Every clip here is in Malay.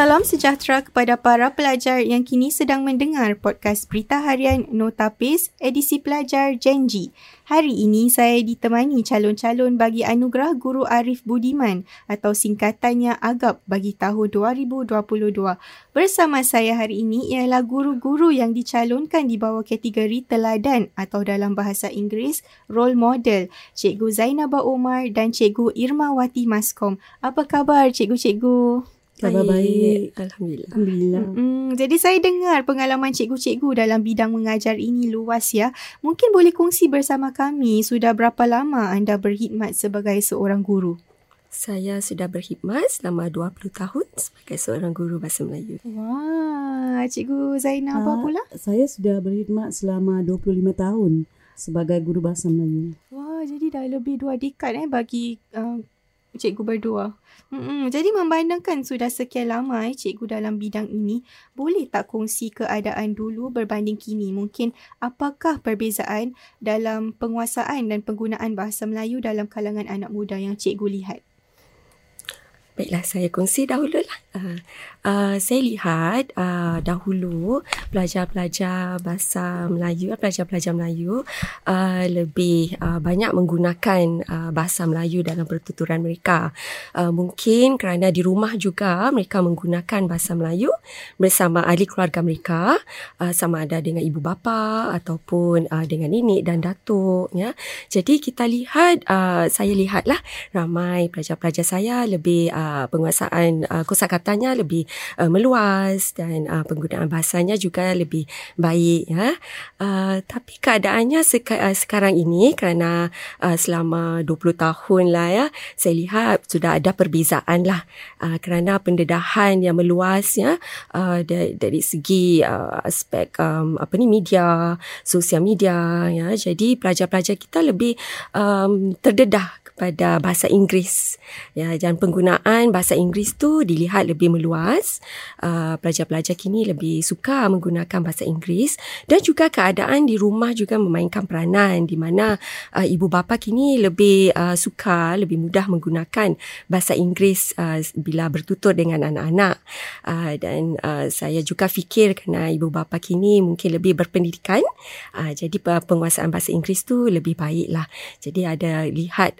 Salam sejahtera kepada para pelajar yang kini sedang mendengar podcast Berita Harian Notapis edisi pelajar Genji. Hari ini saya ditemani calon-calon bagi anugerah Guru Arif Budiman atau singkatannya AGAP bagi tahun 2022. Bersama saya hari ini ialah guru-guru yang dicalonkan di bawah kategori teladan atau dalam bahasa Inggeris role model, Cikgu Zainabah Omar dan Cikgu Irmawati Maskom. Apa khabar cikgu-cikgu? Khabar baik. Alhamdulillah. Alhamdulillah. Hmm, jadi saya dengar pengalaman cikgu-cikgu dalam bidang mengajar ini luas ya. Mungkin boleh kongsi bersama kami sudah berapa lama anda berkhidmat sebagai seorang guru? Saya sudah berkhidmat selama 20 tahun sebagai seorang guru bahasa Melayu. Wah, cikgu Zainab apa Ah, pula? Saya sudah berkhidmat selama 25 tahun sebagai guru bahasa Melayu. Wah, jadi dah lebih dua dekad eh bagi uh, cikgu berdua. Mm-mm. Jadi memandangkan sudah sekian lama eh, cikgu dalam bidang ini, boleh tak kongsi keadaan dulu berbanding kini? Mungkin apakah perbezaan dalam penguasaan dan penggunaan bahasa Melayu dalam kalangan anak muda yang cikgu lihat? Baiklah, saya kongsi dahulu lah. Uh, uh, saya lihat uh, dahulu pelajar-pelajar bahasa Melayu, pelajar-pelajar Melayu uh, lebih uh, banyak menggunakan uh, bahasa Melayu dalam pertuturan mereka. Uh, mungkin kerana di rumah juga mereka menggunakan bahasa Melayu bersama ahli keluarga mereka, uh, sama ada dengan ibu bapa ataupun uh, dengan nenek dan datuk. Ya. Jadi kita lihat, uh, saya lihatlah ramai pelajar-pelajar saya lebih uh, penguasaan uh, kosakatanya lebih uh, meluas dan uh, penggunaan bahasanya juga lebih baik ya. Uh, tapi keadaannya seka- uh, sekarang ini kerana uh, selama 20 tahun lah ya saya lihat sudah ada perbezaan lah uh, kerana pendedahan yang meluas ya uh, dari, dari segi uh, aspek um, apa ni media sosial media ya jadi pelajar-pelajar kita lebih um, terdedah kepada bahasa Inggeris ya dan penggunaan bahasa Inggeris tu dilihat lebih meluas uh, pelajar-pelajar kini lebih suka menggunakan bahasa Inggeris dan juga keadaan di rumah juga memainkan peranan di mana uh, ibu bapa kini lebih uh, suka lebih mudah menggunakan bahasa Inggeris bila bertutur dengan anak-anak. Dan saya juga fikir kerana ibu bapa kini mungkin lebih berpendidikan jadi penguasaan bahasa Inggeris tu lebih baik lah jadi ada lihat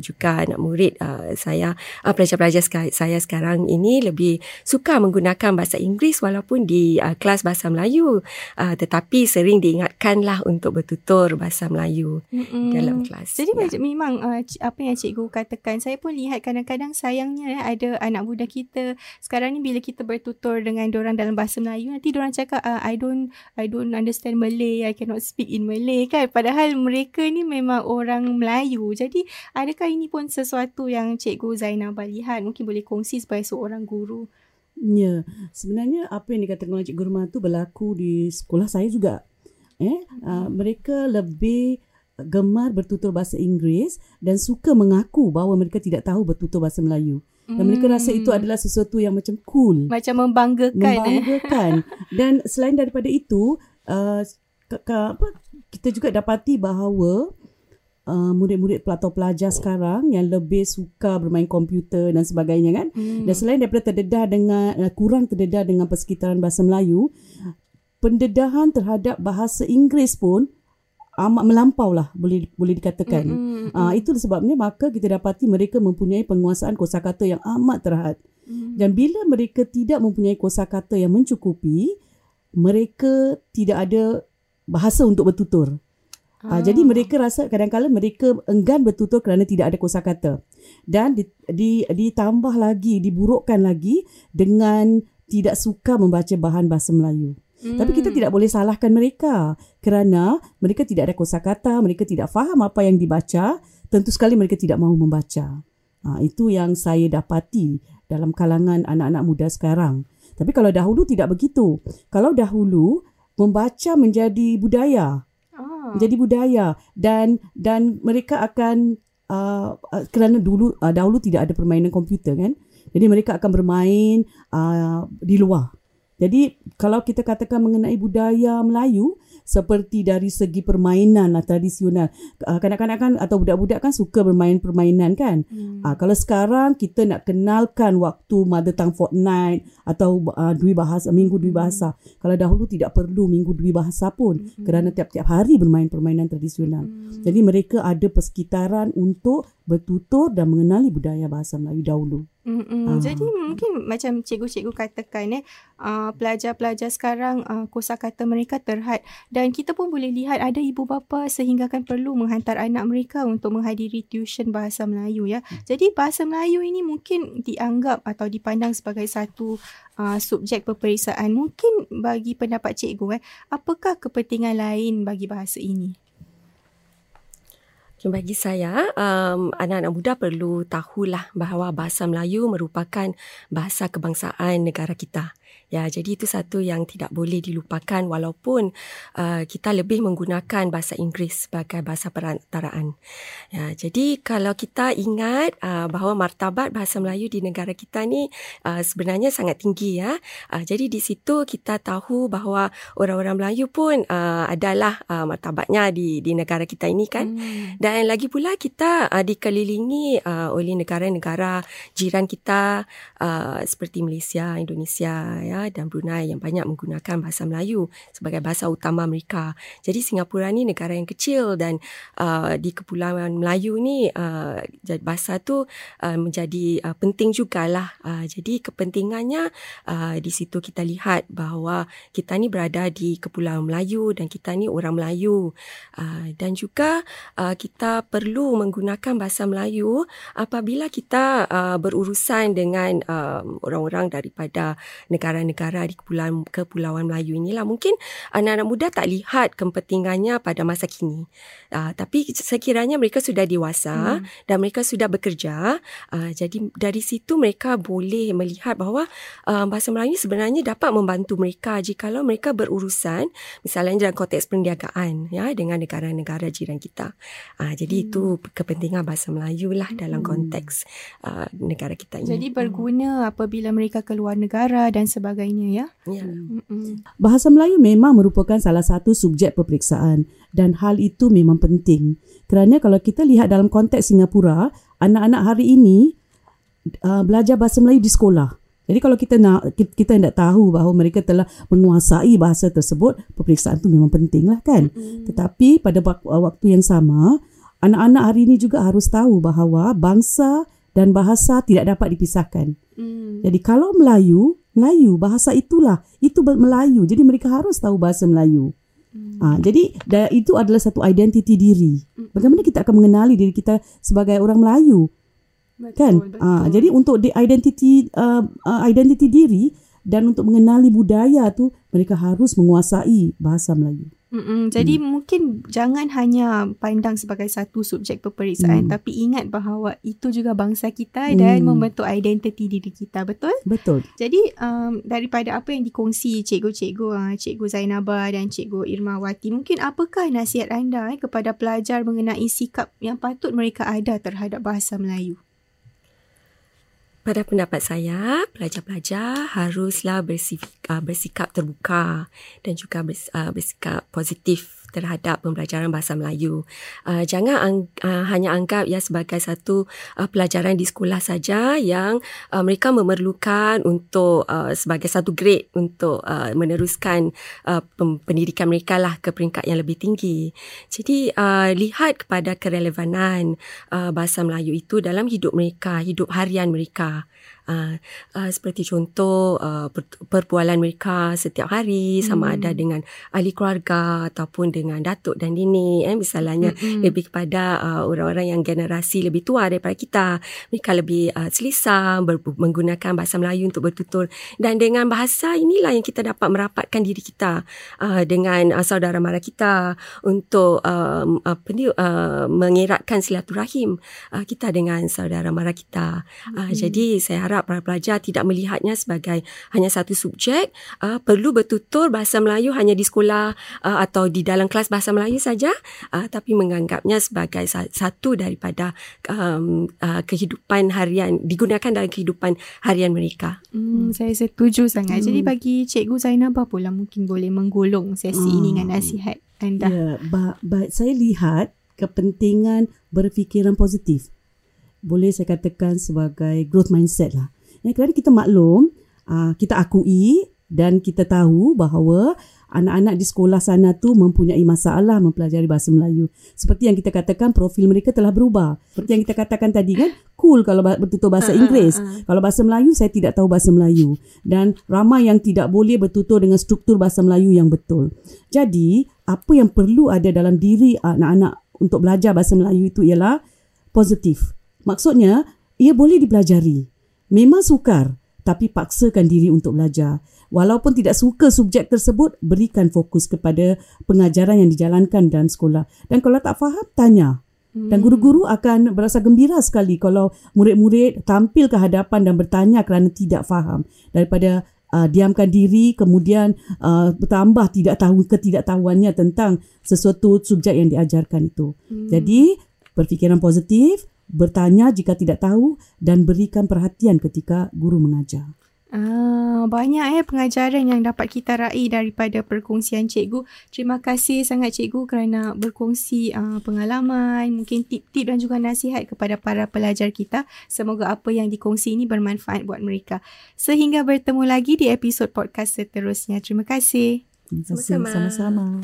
juga anak murid saya pelajar-pelajar saya sekarang ini lebih suka menggunakan bahasa Inggeris walaupun di uh, kelas bahasa Melayu uh, tetapi sering diingatkanlah untuk bertutur bahasa Melayu Mm-mm. dalam kelas. Jadi Ya. memang uh, apa yang cikgu katakan saya pun lihat kadang-kadang sayangnya eh, ada anak muda kita sekarang ni bila kita bertutur dengan orang dalam bahasa Melayu nanti orang cakap uh, I don't I don't understand Malay I cannot speak in Malay kan padahal mereka ni memang orang Melayu jadi adakah ini pun sesuatu yang cikgu Zainabah lihat mungkin boleh kongsi sebagai seorang guru Ya, sebenarnya apa yang dikatakan oleh Cikgu Rumah tu berlaku di sekolah saya juga. Eh, uh, mereka lebih gemar bertutur bahasa Inggeris dan suka mengaku bahawa mereka tidak tahu bertutur bahasa Melayu. Dan mereka rasa itu Hmm. adalah sesuatu yang macam cool. macam membanggakan eh. membanggakan dan selain daripada itu uh, ke, ke, apa kita juga dapati bahawa uh, murid-murid atau pelajar sekarang yang lebih suka bermain komputer dan sebagainya kan Hmm. dan selain daripada terdedah dengan uh, kurang terdedah dengan persekitaran bahasa Melayu pendedahan terhadap bahasa Inggeris pun amat melampau lah boleh boleh dikatakan Mm-mm. Ah itu sebabnya maka kita dapati mereka mempunyai penguasaan kosakata yang amat terhad. Mm. Dan bila mereka tidak mempunyai kosakata yang mencukupi, mereka tidak ada bahasa untuk bertutur. Ah. jadi mereka rasa kadang-kadang mereka enggan bertutur kerana tidak ada kosakata. Dan di, di, ditambah lagi, diburukkan lagi dengan tidak suka membaca bahan bahasa Melayu. Mm. Tapi kita tidak boleh salahkan mereka kerana mereka tidak ada kosakata, mereka tidak faham apa yang dibaca, tentu sekali mereka tidak mahu membaca. Ha, itu yang saya dapati dalam kalangan anak-anak muda sekarang. Tapi kalau dahulu tidak begitu. Kalau dahulu membaca menjadi budaya, Ah. Menjadi budaya. Dan dan mereka akan uh, uh, kerana dulu uh, dahulu tidak ada permainan komputer kan. Jadi mereka akan bermain uh, di luar. Jadi kalau kita katakan mengenai budaya Melayu seperti dari segi permainan lah tradisional. Uh, kanak-kanak kan atau budak-budak kan suka bermain permainan kan. Hmm. Uh, kalau sekarang kita nak kenalkan waktu mother tongue fortnight atau uh, dui bahasa minggu dui bahasa. Hmm. Kalau dahulu tidak perlu minggu dui bahasa pun hmm. kerana tiap-tiap hari bermain permainan tradisional. Hmm. Jadi mereka ada persekitaran untuk bertutur dan mengenali budaya bahasa Melayu dahulu. Uh. Jadi mungkin macam cikgu-cikgu katakan eh uh, pelajar-pelajar sekarang uh, kosakata mereka terhad dan kita pun boleh lihat ada ibu bapa sehinggakan perlu menghantar anak mereka untuk menghadiri tuition bahasa Melayu ya. Hmm. Jadi bahasa Melayu ini mungkin dianggap atau dipandang sebagai satu uh, subjek peperiksaan. Mungkin bagi pendapat cikgu eh apakah kepentingan lain bagi bahasa ini? Bagi saya, um, anak-anak muda perlu tahulah bahawa bahasa Melayu merupakan bahasa kebangsaan negara kita. Ya, jadi itu satu yang tidak boleh dilupakan walaupun uh, kita lebih menggunakan bahasa Inggeris sebagai bahasa perantaraan. Ya, jadi kalau kita ingat uh, bahawa martabat bahasa Melayu di negara kita ni uh, sebenarnya sangat tinggi ya. Uh, jadi di situ kita tahu bahawa orang-orang Melayu pun uh, adalah uh, martabatnya di di negara kita ini kan. Hmm. Dan lagi pula kita uh, dikelilingi uh, oleh negara-negara jiran kita uh, seperti Malaysia, Indonesia ya dan Brunei yang banyak menggunakan bahasa Melayu sebagai bahasa utama mereka. Jadi Singapura ni negara yang kecil dan uh, di Kepulauan Melayu ni uh, bahasa tu uh, menjadi uh, penting jugalah. Uh, jadi kepentingannya uh, di situ kita lihat bahawa kita ni berada di Kepulauan Melayu dan kita ni orang Melayu. Uh, dan juga uh, kita perlu menggunakan bahasa Melayu apabila kita uh, berurusan dengan um, orang-orang daripada negara-negara negara di Kepulauan, Kepulauan Melayu inilah mungkin anak-anak muda tak lihat kepentingannya pada masa kini. Uh, tapi sekiranya mereka sudah dewasa hmm. dan mereka sudah bekerja, uh, jadi dari situ mereka boleh melihat bahawa uh, bahasa Melayu sebenarnya dapat membantu mereka jikalau mereka berurusan misalnya dalam konteks perniagaan ya dengan negara-negara jiran kita. Uh, jadi hmm. itu kepentingan bahasa Melayu lah dalam hmm. konteks uh, negara kita ini. Jadi berguna apabila mereka keluar negara dan sebagainya sebagainya ya. Ya. Bahasa Melayu memang merupakan salah satu subjek peperiksaan dan hal itu memang penting. Kerana kalau kita lihat dalam konteks Singapura, anak-anak hari ini uh, belajar bahasa Melayu di sekolah. Jadi kalau kita nak kita tidak tahu bahawa mereka telah menguasai bahasa tersebut, peperiksaan itu memang penting lah kan. Mm-hmm. Tetapi pada waktu yang sama, anak-anak hari ini juga harus tahu bahawa bangsa dan bahasa tidak dapat dipisahkan. Mm. Jadi kalau Melayu Melayu, bahasa itulah. Itu Melayu. Jadi mereka harus tahu bahasa Melayu. Hmm. Ha, jadi da, itu adalah satu identiti diri. Hmm. Bagaimana kita akan mengenali diri kita sebagai orang Melayu? Betul, kan? Betul. Ha, jadi untuk identiti uh, uh, identiti diri dan untuk mengenali budaya tu mereka harus menguasai bahasa Melayu. Mm-mm. Jadi mm. mungkin jangan hanya pandang sebagai satu subjek peperiksaan mm. tapi ingat bahawa itu juga bangsa kita mm. dan membentuk identiti diri kita, betul? Betul. Jadi um, daripada apa yang dikongsi cikgu-cikgu uh, cikgu Zainaba dan cikgu Irmawati, mungkin apakah nasihat anda eh, kepada pelajar mengenai sikap yang patut mereka ada terhadap bahasa Melayu? Pada pendapat saya, pelajar-pelajar haruslah bersikap, uh, bersikap terbuka dan juga uh, bersikap positif terhadap pembelajaran bahasa Melayu. Uh, jangan ang- uh, hanya anggap ia sebagai satu uh, pelajaran di sekolah saja yang uh, mereka memerlukan untuk uh, sebagai satu grade untuk uh, meneruskan uh, pendidikan mereka lah ke peringkat yang lebih tinggi. Jadi uh, lihat kepada kerelevanan uh, bahasa Melayu itu dalam hidup mereka, hidup harian mereka. Uh, uh, seperti contoh uh, perbualan mereka setiap hari sama hmm. ada dengan ahli keluarga ataupun dengan datuk dan nenek eh misalnya hmm. lebih kepada uh, orang-orang yang generasi lebih tua daripada kita mereka lebih uh, selesa ber- menggunakan bahasa Melayu untuk bertutur dan dengan bahasa inilah yang kita dapat merapatkan diri kita uh, dengan uh, saudara mara kita untuk uh, apa ni uh, mengeratkan silaturahim uh, kita dengan saudara mara kita uh, hmm. jadi saya harap harap para pelajar tidak melihatnya sebagai hanya satu subjek uh, perlu bertutur bahasa Melayu hanya di sekolah uh, atau di dalam kelas bahasa Melayu saja uh, tapi menganggapnya sebagai satu daripada um, uh, kehidupan harian digunakan dalam kehidupan harian mereka. Hmm, saya setuju sangat. Hmm. Jadi bagi Cikgu Zainabah pula mungkin boleh menggolong sesi hmm. ini dengan nasihat anda. Ya, ba- ba- saya lihat kepentingan berfikiran positif boleh saya katakan sebagai growth mindset lah. Ya, kerana kita maklum, uh, kita akui dan kita tahu bahawa anak-anak di sekolah sana tu mempunyai masalah mempelajari bahasa Melayu. Seperti yang kita katakan profil mereka telah berubah. Seperti yang kita katakan tadi kan, cool kalau bertutur bahasa ah, ah, Inggeris. Kalau bahasa Melayu saya tidak tahu bahasa Melayu dan ramai yang tidak boleh bertutur dengan struktur bahasa Melayu yang betul. Jadi, apa yang perlu ada dalam diri anak-anak untuk belajar bahasa Melayu itu ialah positif. Maksudnya, ia boleh dipelajari. Memang sukar, tapi paksakan diri untuk belajar. Walaupun tidak suka subjek tersebut, berikan fokus kepada pengajaran yang dijalankan dalam sekolah. Dan kalau tak faham, tanya. Dan hmm. guru-guru akan berasa gembira sekali kalau murid-murid tampil ke hadapan dan bertanya kerana tidak faham. Daripada uh, diamkan diri, kemudian uh, bertambah tidak tahu ketidaktahuannya tentang sesuatu subjek yang diajarkan itu. Hmm. Jadi, berfikiran positif, bertanya jika tidak tahu dan berikan perhatian ketika guru mengajar. Ah, banyak eh pengajaran yang dapat kita raih daripada perkongsian cikgu. Terima kasih sangat cikgu kerana berkongsi uh, pengalaman, mungkin tip-tip dan juga nasihat kepada para pelajar kita. Semoga apa yang dikongsi ini bermanfaat buat mereka. Sehingga bertemu lagi di episod podcast seterusnya. Terima kasih. Terima kasih. Sama-sama.